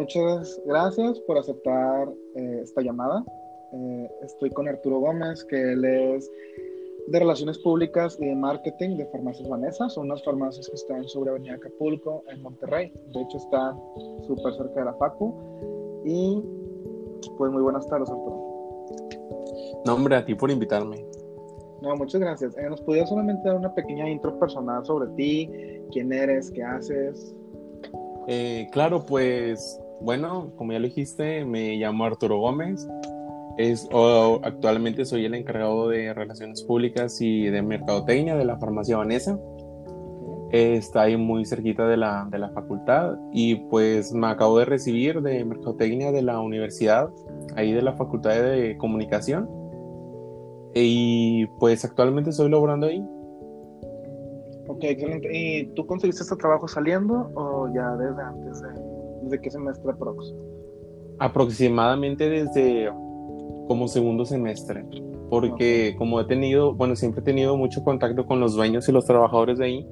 muchas gracias por aceptar eh, esta llamada. Eh, estoy con Arturo Gómez, que él es de Relaciones Públicas y de Marketing de Farmacias Vanessa. Son unas farmacias que están sobre Avenida Acapulco, en Monterrey. De hecho, están súper cerca de la Facu. Y pues muy buenas tardes, Arturo. No, hombre, a ti por invitarme. No, muchas gracias. Eh, ¿Nos podías solamente dar una pequeña intro personal sobre ti? ¿Quién eres? ¿Qué haces? Eh, claro, pues, bueno, como ya lo dijiste, me llamo Arturo Gómez. Actualmente soy el encargado de Relaciones Públicas y de Mercadotecnia de la farmacia Vanessa. está ahí muy cerquita de la, de la facultad y pues me acabo de recibir de Mercadotecnia de la universidad, ahí de la Facultad de Comunicación. Y pues actualmente estoy laborando ahí. Ok, excelente. ¿Y tú conseguiste este trabajo saliendo o ya desde antes? ¿Desde qué semestre próximo? Aproximadamente desde como segundo semestre, porque como he tenido, bueno, siempre he tenido mucho contacto con los dueños y los trabajadores de ahí,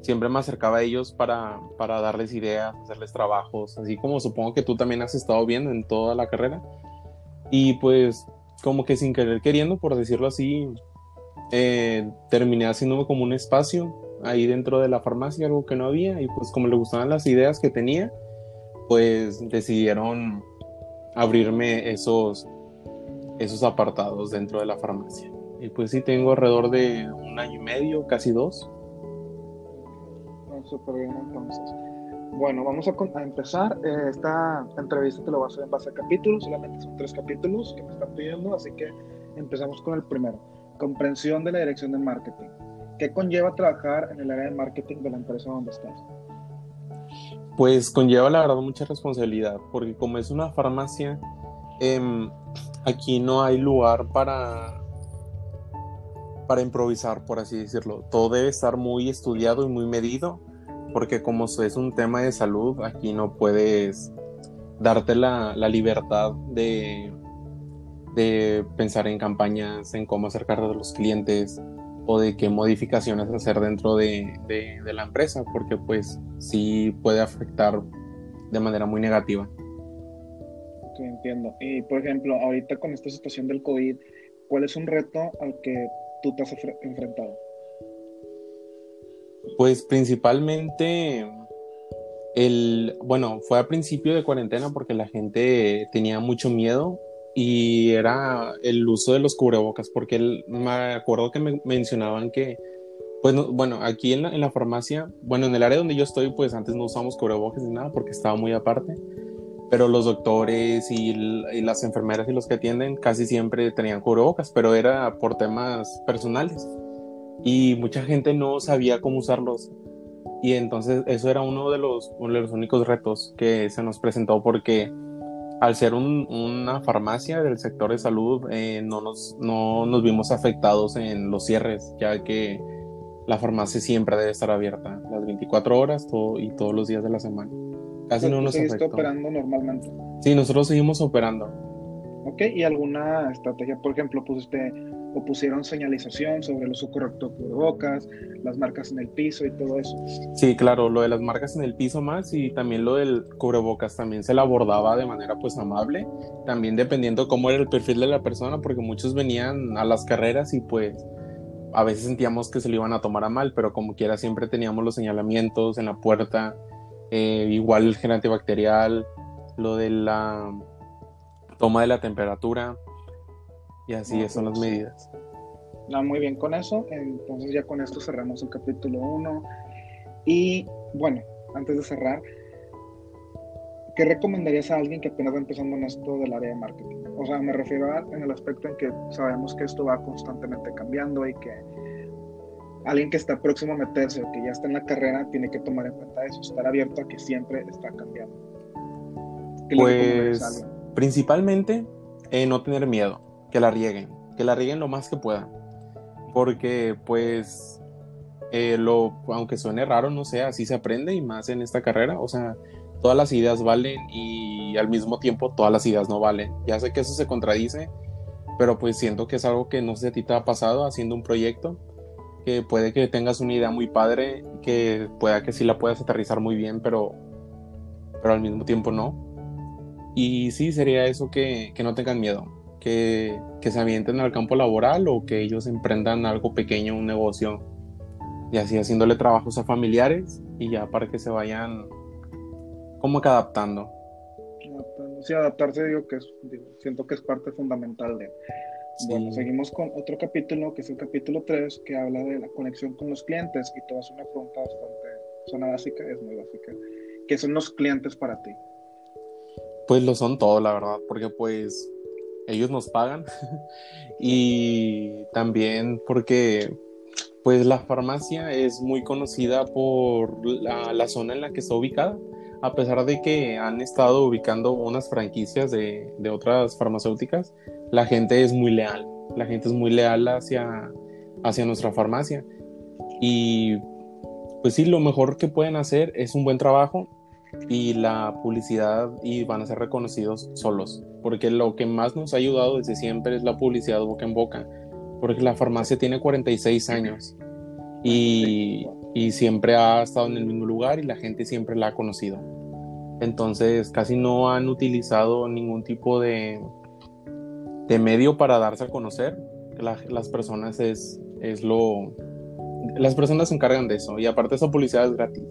siempre me acercaba a ellos para, para darles ideas, hacerles trabajos, así como supongo que tú también has estado viendo en toda la carrera. Y pues como que sin querer queriendo, por decirlo así, eh, terminé haciéndome como un espacio ahí dentro de la farmacia, algo que no había, y pues como le gustaban las ideas que tenía, pues decidieron abrirme esos, esos apartados dentro de la farmacia. Y pues sí, tengo alrededor de un año y medio, casi dos. Súper bien, entonces. Bueno, vamos a, empezar. Eh, esta entrevista te lo voy a hacer en base a capítulos, solamente son tres capítulos que me están pidiendo, así que empezamos con el primero. Comprensión de la dirección de marketing. ¿Qué conlleva trabajar en el área de marketing de la empresa donde estás? Pues conlleva la verdad mucha responsabilidad, porque como es una farmacia, em, aquí no hay lugar para, para improvisar, por así decirlo. Todo debe estar muy estudiado y muy medido porque como es un tema de salud, aquí no puedes darte la, libertad de, de pensar en campañas, en cómo acercarte a los clientes o de qué modificaciones hacer dentro de, de, la empresa, porque pues sí puede afectar de manera muy negativa. Ok, entiendo. Y por ejemplo, ahorita con esta situación del COVID, ¿cuál es un reto al que tú te has enfrentado? Pues principalmente el, bueno, fue a principio de cuarentena porque la gente tenía mucho miedo y era el uso de los cubrebocas, porque me acuerdo que me mencionaban que, pues, bueno, aquí en la, en la, farmacia, bueno, en el área donde yo estoy, pues antes no usamos cubrebocas ni nada porque estaba muy aparte, pero los doctores y, y las enfermeras y los que atienden casi siempre tenían cubrebocas, pero era por temas personales y mucha gente no sabía cómo usarlos. Y entonces eso era uno de los, de los únicos retos que se nos presentó porque al ser una farmacia del sector de salud eh, no, nos, no nos vimos afectados en los cierres, ya que la farmacia siempre debe estar abierta las 24 horas todo, y todos los días de la semana. Casi no nos afectó. operando normalmente? Sí, nosotros seguimos operando. Ok, ¿y alguna estrategia? Por ejemplo, pusiste o pusieron señalización sobre el uso correcto de bocas, las marcas en el piso y todo eso. Sí, claro, lo de las marcas en el piso más y también lo del cubrebocas también se la abordaba de manera pues amable, también dependiendo cómo era el perfil de la persona, porque muchos venían a las carreras y pues a veces sentíamos que se lo iban a tomar a mal, pero como quiera siempre teníamos los señalamientos en la puerta, eh, igual el gel antibacterial, lo de la toma de la temperatura, y así son las medidas. No, muy bien con eso. Entonces ya con esto cerramos el capítulo 1. Y bueno, antes de cerrar, ¿qué recomendarías a alguien que apenas va empezando en esto del área de marketing? O sea, me refiero a, en el aspecto en que sabemos que esto va constantemente cambiando y que alguien que está próximo a meterse o que ya está en la carrera tiene que tomar en cuenta eso, estar abierto a que siempre está cambiando. pues principalmente eh, no tener miedo que la rieguen, que la rieguen lo más que puedan. Porque pues, eh, lo, aunque suene raro, no sé, así se aprende y más en esta carrera. O sea, todas las ideas valen y al mismo tiempo todas las ideas no valen. Ya sé que eso se contradice, pero pues siento que es algo que no sé si a ti te ha pasado haciendo un proyecto, que puede que tengas una idea muy padre, que pueda que sí la puedas aterrizar muy bien, pero, pero al mismo tiempo no. Y sí, sería eso que, que no tengan miedo, que, que, se avienten al campo laboral o que ellos emprendan algo pequeño, un negocio, y así haciéndole trabajos a familiares y ya para que se vayan como que adaptando. Sí, adaptarse digo que es, siento que es parte fundamental de... Bueno, seguimos con otro capítulo, que es el capítulo 3, que habla de la conexión con los clientes y toda es una pregunta bastante, zona básica, es muy básica. ¿Qué son los clientes para ti? Pues lo son todo, la verdad, porque pues ellos nos pagan. Y también porque pues la farmacia es muy conocida por la, la, zona en la que está ubicada, a pesar de que han estado ubicando unas franquicias de, de otras farmacéuticas, la gente es muy leal, la gente es muy leal hacia, hacia nuestra farmacia. Y pues sí, lo mejor que pueden hacer es un buen trabajo y la publicidad y van a ser reconocidos solos, porque lo que más nos ha ayudado desde siempre es la publicidad boca en boca, porque la farmacia tiene 46 años y, y siempre ha estado en el mismo lugar y la gente siempre la ha conocido. Entonces casi no han utilizado ningún tipo de, de medio para darse a conocer. las personas es, es lo... Las personas se encargan de eso y aparte esa publicidad es gratis.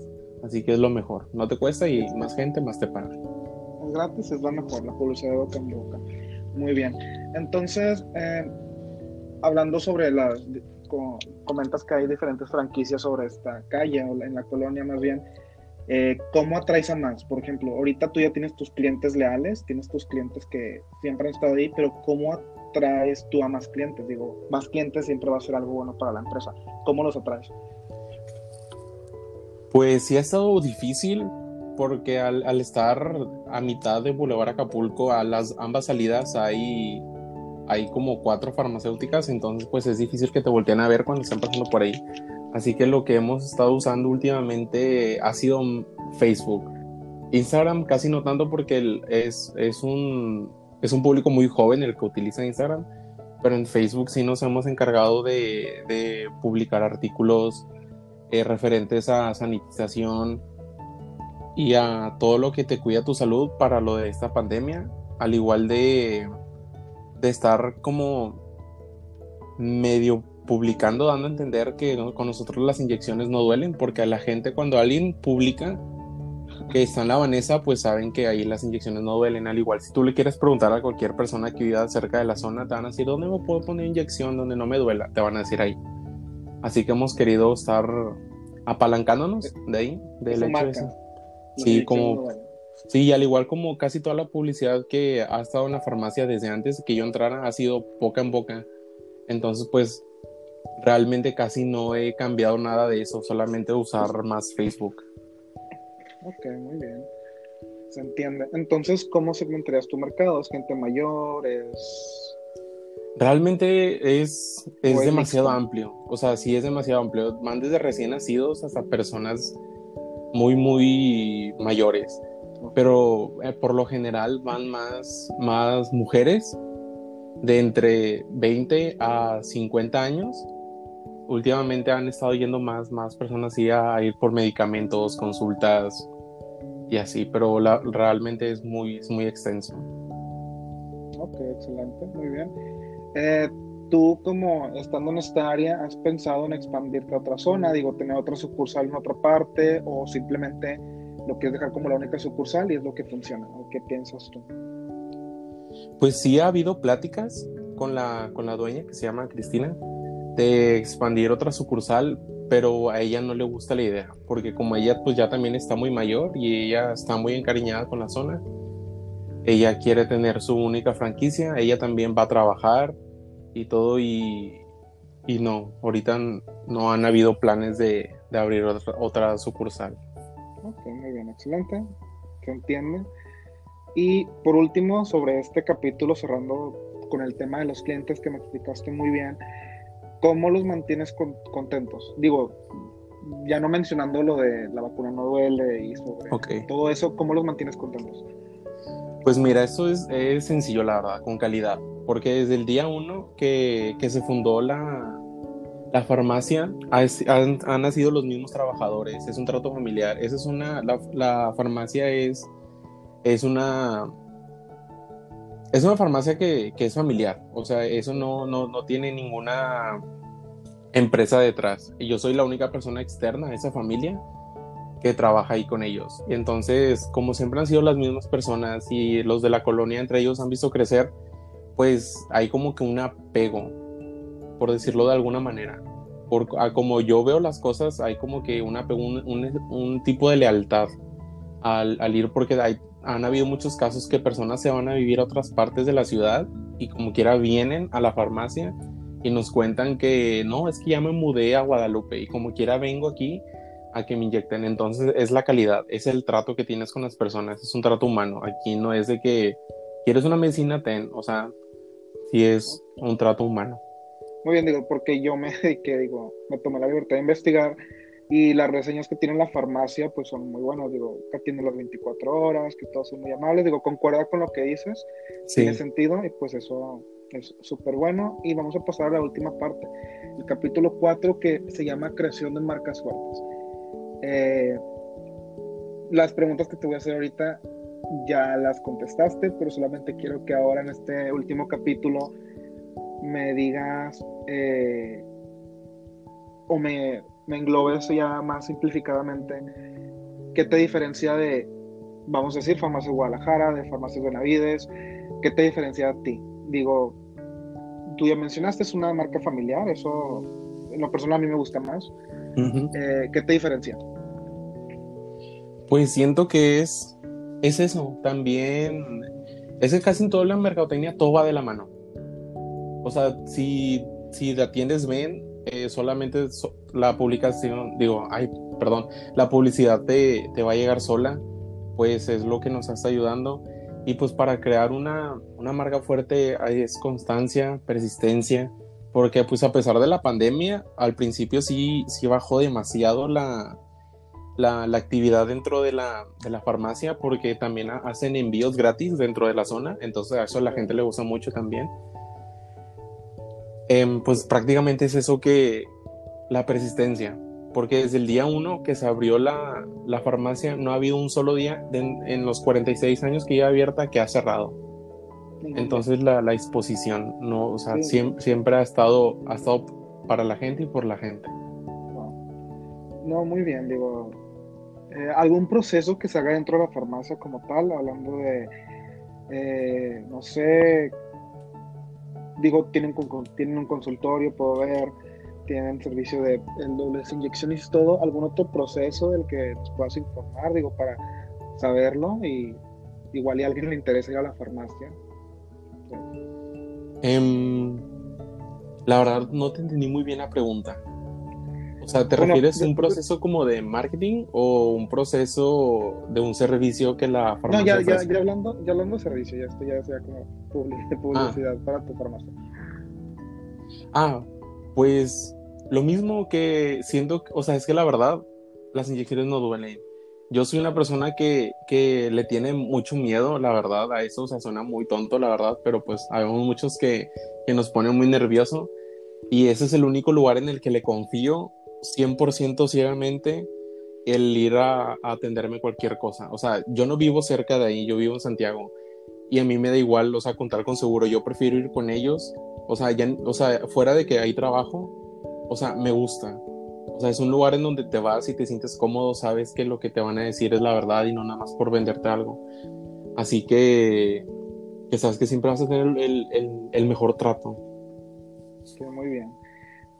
Así que es lo mejor. No te cuesta y más gente, más te paga. Gratis, es lo mejor, la publicidad de boca en boca. Muy bien. Entonces, eh, hablando sobre las... Comentas que hay diferentes franquicias sobre esta calle o en la colonia más bien. Eh, ¿Cómo atraes a más? Por ejemplo, ahorita tú ya tienes tus clientes leales, tienes tus clientes que siempre han estado ahí, pero ¿cómo atraes tú a más clientes? Digo, más clientes siempre va a ser algo bueno para la empresa. ¿Cómo los atraes? Pues sí ha estado difícil porque al, al estar a mitad de Boulevard Acapulco, a las ambas salidas hay, hay como cuatro farmacéuticas, entonces pues es difícil que te volteen a ver cuando están pasando por ahí. Así que lo que hemos estado usando últimamente ha sido Facebook. Instagram casi no tanto porque es, es, un, es un público muy joven el que utiliza Instagram, pero en Facebook sí nos hemos encargado de, de publicar artículos eh, referentes a sanitización y a todo lo que te cuida tu salud para lo de esta pandemia, al igual de, de estar como medio publicando, dando a entender que con nosotros las inyecciones no duelen, porque a la gente cuando alguien publica que está en la Vanessa, pues saben que ahí las inyecciones no duelen. Al igual, si tú le quieres preguntar a cualquier persona que viva cerca de la zona, te van a decir, ¿dónde me puedo poner inyección donde no me duela? Te van a decir ahí. Así que hemos querido estar apalancándonos de ahí, del hecho de eso. Sí, como... Sí, al igual como casi toda la publicidad que ha estado en la farmacia desde antes de que yo entrara ha sido boca en boca. Entonces, pues realmente casi no he cambiado nada de eso, solamente usar más Facebook. Ok, muy bien. Se entiende. Entonces, ¿cómo segmentarías tu mercado? ¿Es gente mayor? ¿Es...? Realmente es, es demasiado amplio. O sea, sí es demasiado amplio. Van desde recién nacidos hasta personas muy, muy mayores. Pero eh, por lo general van más, más mujeres de entre 20 a 50 años últimamente han estado yendo más, más personas a ir por medicamentos, consultas y así, pero la, realmente es muy, es muy extenso. Ok, excelente, muy bien. Eh, tú como estando en esta área, ¿has pensado en expandirte a otra zona? Digo, tener otra sucursal en otra parte o simplemente lo quieres dejar como la única sucursal y es lo que funciona? ¿O qué piensas tú? Pues sí ha habido pláticas con la, con la dueña que se llama Cristina de expandir otra sucursal, pero a ella no le gusta la idea, porque como ella pues ya también está muy mayor y ella está muy encariñada con la zona, ella quiere tener su única franquicia, ella también va a trabajar y todo y, y no, ahorita no han habido planes de, de abrir otra, otra, sucursal. Ok, muy bien, excelente, se entiende. Y por último, sobre este capítulo, cerrando con el tema de los clientes que me explicaste muy bien, ¿cómo los mantienes contentos? Digo, ya no mencionando lo de la vacuna no duele y sobre todo eso, ¿cómo los mantienes contentos? Pues mira, eso es, sencillo, la verdad, con calidad, porque desde el día uno que, que se fundó la, la farmacia, han, han, nacido los mismos trabajadores, es un trato familiar, esa es una, la, la farmacia es, es una es una farmacia que, es familiar, o sea, eso no, no, no, tiene ninguna empresa detrás. Y yo soy la única persona externa a esa familia que trabaja ahí con ellos. Y entonces, como siempre han sido las mismas personas y los de la colonia entre ellos han visto crecer, pues hay como que un apego, por decirlo de alguna manera. Por, como yo veo las cosas, hay como que un apego, un, tipo de lealtad al, al ir porque hay, han habido muchos casos que personas se van a vivir a otras partes de la ciudad y como quiera vienen a la farmacia y nos cuentan que no, es que ya me mudé a Guadalupe y como quiera vengo aquí a que me inyecten. Entonces es la calidad, es el trato que tienes con las personas, es un trato humano. Aquí no es de que quieres una medicina, ten, o sea, sí es un trato humano. Muy bien, digo, porque yo me dediqué, digo, me tomé la libertad de investigar y las reseñas que tiene la farmacia, pues son muy buenas. Digo, que atiende las 24 horas, que todos son muy amables. Digo, concuerda con lo que dices. Tiene sentido y pues eso es súper bueno. Y vamos a pasar a la última parte. El capítulo 4 que se llama Creación de marcas fuertes. Eh, las preguntas que te voy a hacer ahorita ya las contestaste, pero solamente quiero que ahora en este último capítulo me digas eh, o me me englobe eso ya más simplificadamente, ¿qué te diferencia de, vamos a decir, Farmacias Guadalajara, de Farmacias Benavides? ¿Qué te diferencia a ti? Digo, tú ya mencionaste, es una marca familiar, eso en lo personal a mí me gusta más. Eh, ¿Qué te diferencia? Pues siento que es, es eso, también, es que casi en toda la mercadotecnia todo va de la mano. O sea, si, si te atiendes bien, eh, solamente la publicación, digo, ay, perdón, la publicidad te, te, va a llegar sola, pues es lo que nos está ayudando. Y pues para crear una, una marca fuerte es constancia, persistencia, porque pues a pesar de la pandemia, al principio sí, sí bajó demasiado la, la, la, actividad dentro de la, de la, farmacia porque también hacen envíos gratis dentro de la zona, entonces a eso a la gente le gusta mucho también. Em, pues prácticamente es eso que la persistencia, porque desde el día uno que se abrió la, la farmacia no ha habido un solo día en los 46 años que lleva abierta que ha cerrado. Entonces la, la exposición, no, o sea, siempre, siempre, ha, estado, ha estado para la gente y por la gente. No, muy bien, digo, eh, ¿algún proceso que se haga dentro de la farmacia como tal? Hablando de, eh, no sé, digo, tienen, tienen un consultorio, puedo ver, tienen servicio de dobles inyecciones y todo, algún otro proceso del que nos puedas informar, digo, para saberlo y igual y a alguien le interesa ir a la farmacia. Em, la verdad no te entendí muy bien la pregunta. O sea, ¿te refieres a un proceso como de marketing o un proceso de un servicio que la farmacia No, ya, ya, ya, hablando, ya hablando de servicio, ya esto ya sea como publicidad ah. para tu farmacia. Ah, pues lo mismo que siento, o sea, es que la verdad, las inyecciones no duelen. Yo soy una persona que, que le tiene mucho miedo, la verdad, a eso, o sea, suena muy tonto, la verdad, pero pues hay muchos que, que nos ponen muy nervioso y ese es el único lugar en el que le confío 100% ciegamente el ir a, atenderme cualquier cosa. O sea, yo no vivo cerca de ahí, yo vivo en Santiago y a mí me da igual, o sea, contar con seguro. Yo prefiero ir con ellos, o sea, ya, o sea, fuera de que hay trabajo, o sea, me gusta. O sea, es un lugar en donde te vas y te sientes cómodo, sabes que lo que te van a decir es la verdad y no nada más por venderte algo. Así que, que sabes que siempre vas a tener el, el, el mejor trato. Sí, muy bien.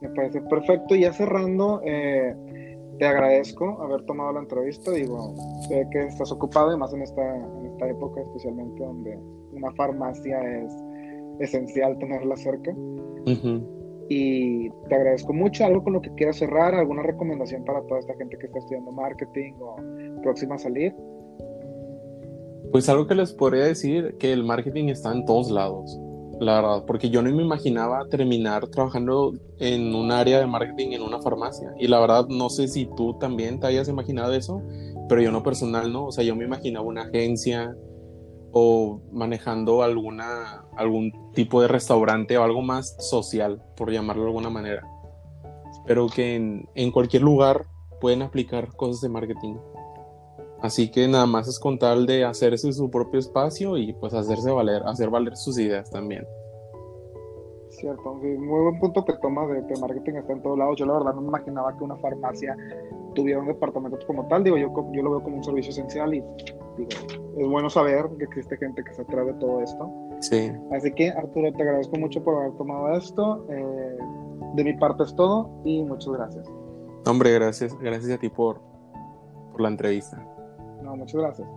Me parece perfecto. Y ya cerrando, eh, te agradezco haber tomado la entrevista. Digo, sé que estás ocupado y más en esta, en esta época, especialmente donde una farmacia es esencial tenerla cerca. Y te agradezco mucho. ¿Algo con lo que quieras cerrar? ¿Alguna recomendación para toda esta gente que está estudiando marketing o próxima a salir? Pues algo que les podría decir, que el marketing está en todos lados la verdad, porque yo no me imaginaba terminar trabajando en un área de marketing en una farmacia. Y la verdad, no sé si tú también te hayas imaginado eso, pero yo no personal, ¿no? O sea, yo me imaginaba una agencia o manejando alguna, algún tipo de restaurante o algo más social, por llamarlo de alguna manera. Pero que en, en cualquier lugar pueden aplicar cosas de marketing. Así que nada más es con tal de hacerse su propio espacio y pues hacerse valer, hacer valer sus ideas también. Cierto, muy buen punto que tomas de que marketing está en todos lados. Yo la verdad no me imaginaba que una farmacia tuviera un departamento como tal. Digo, yo, yo lo veo como un servicio esencial y digo, es bueno saber que existe gente que se atreve a todo esto. Sí. Así que Arturo, te agradezco mucho por haber tomado esto. Eh, de mi parte es todo y muchas gracias. Hombre, gracias, gracias a ti por, por la entrevista. Muchas gracias.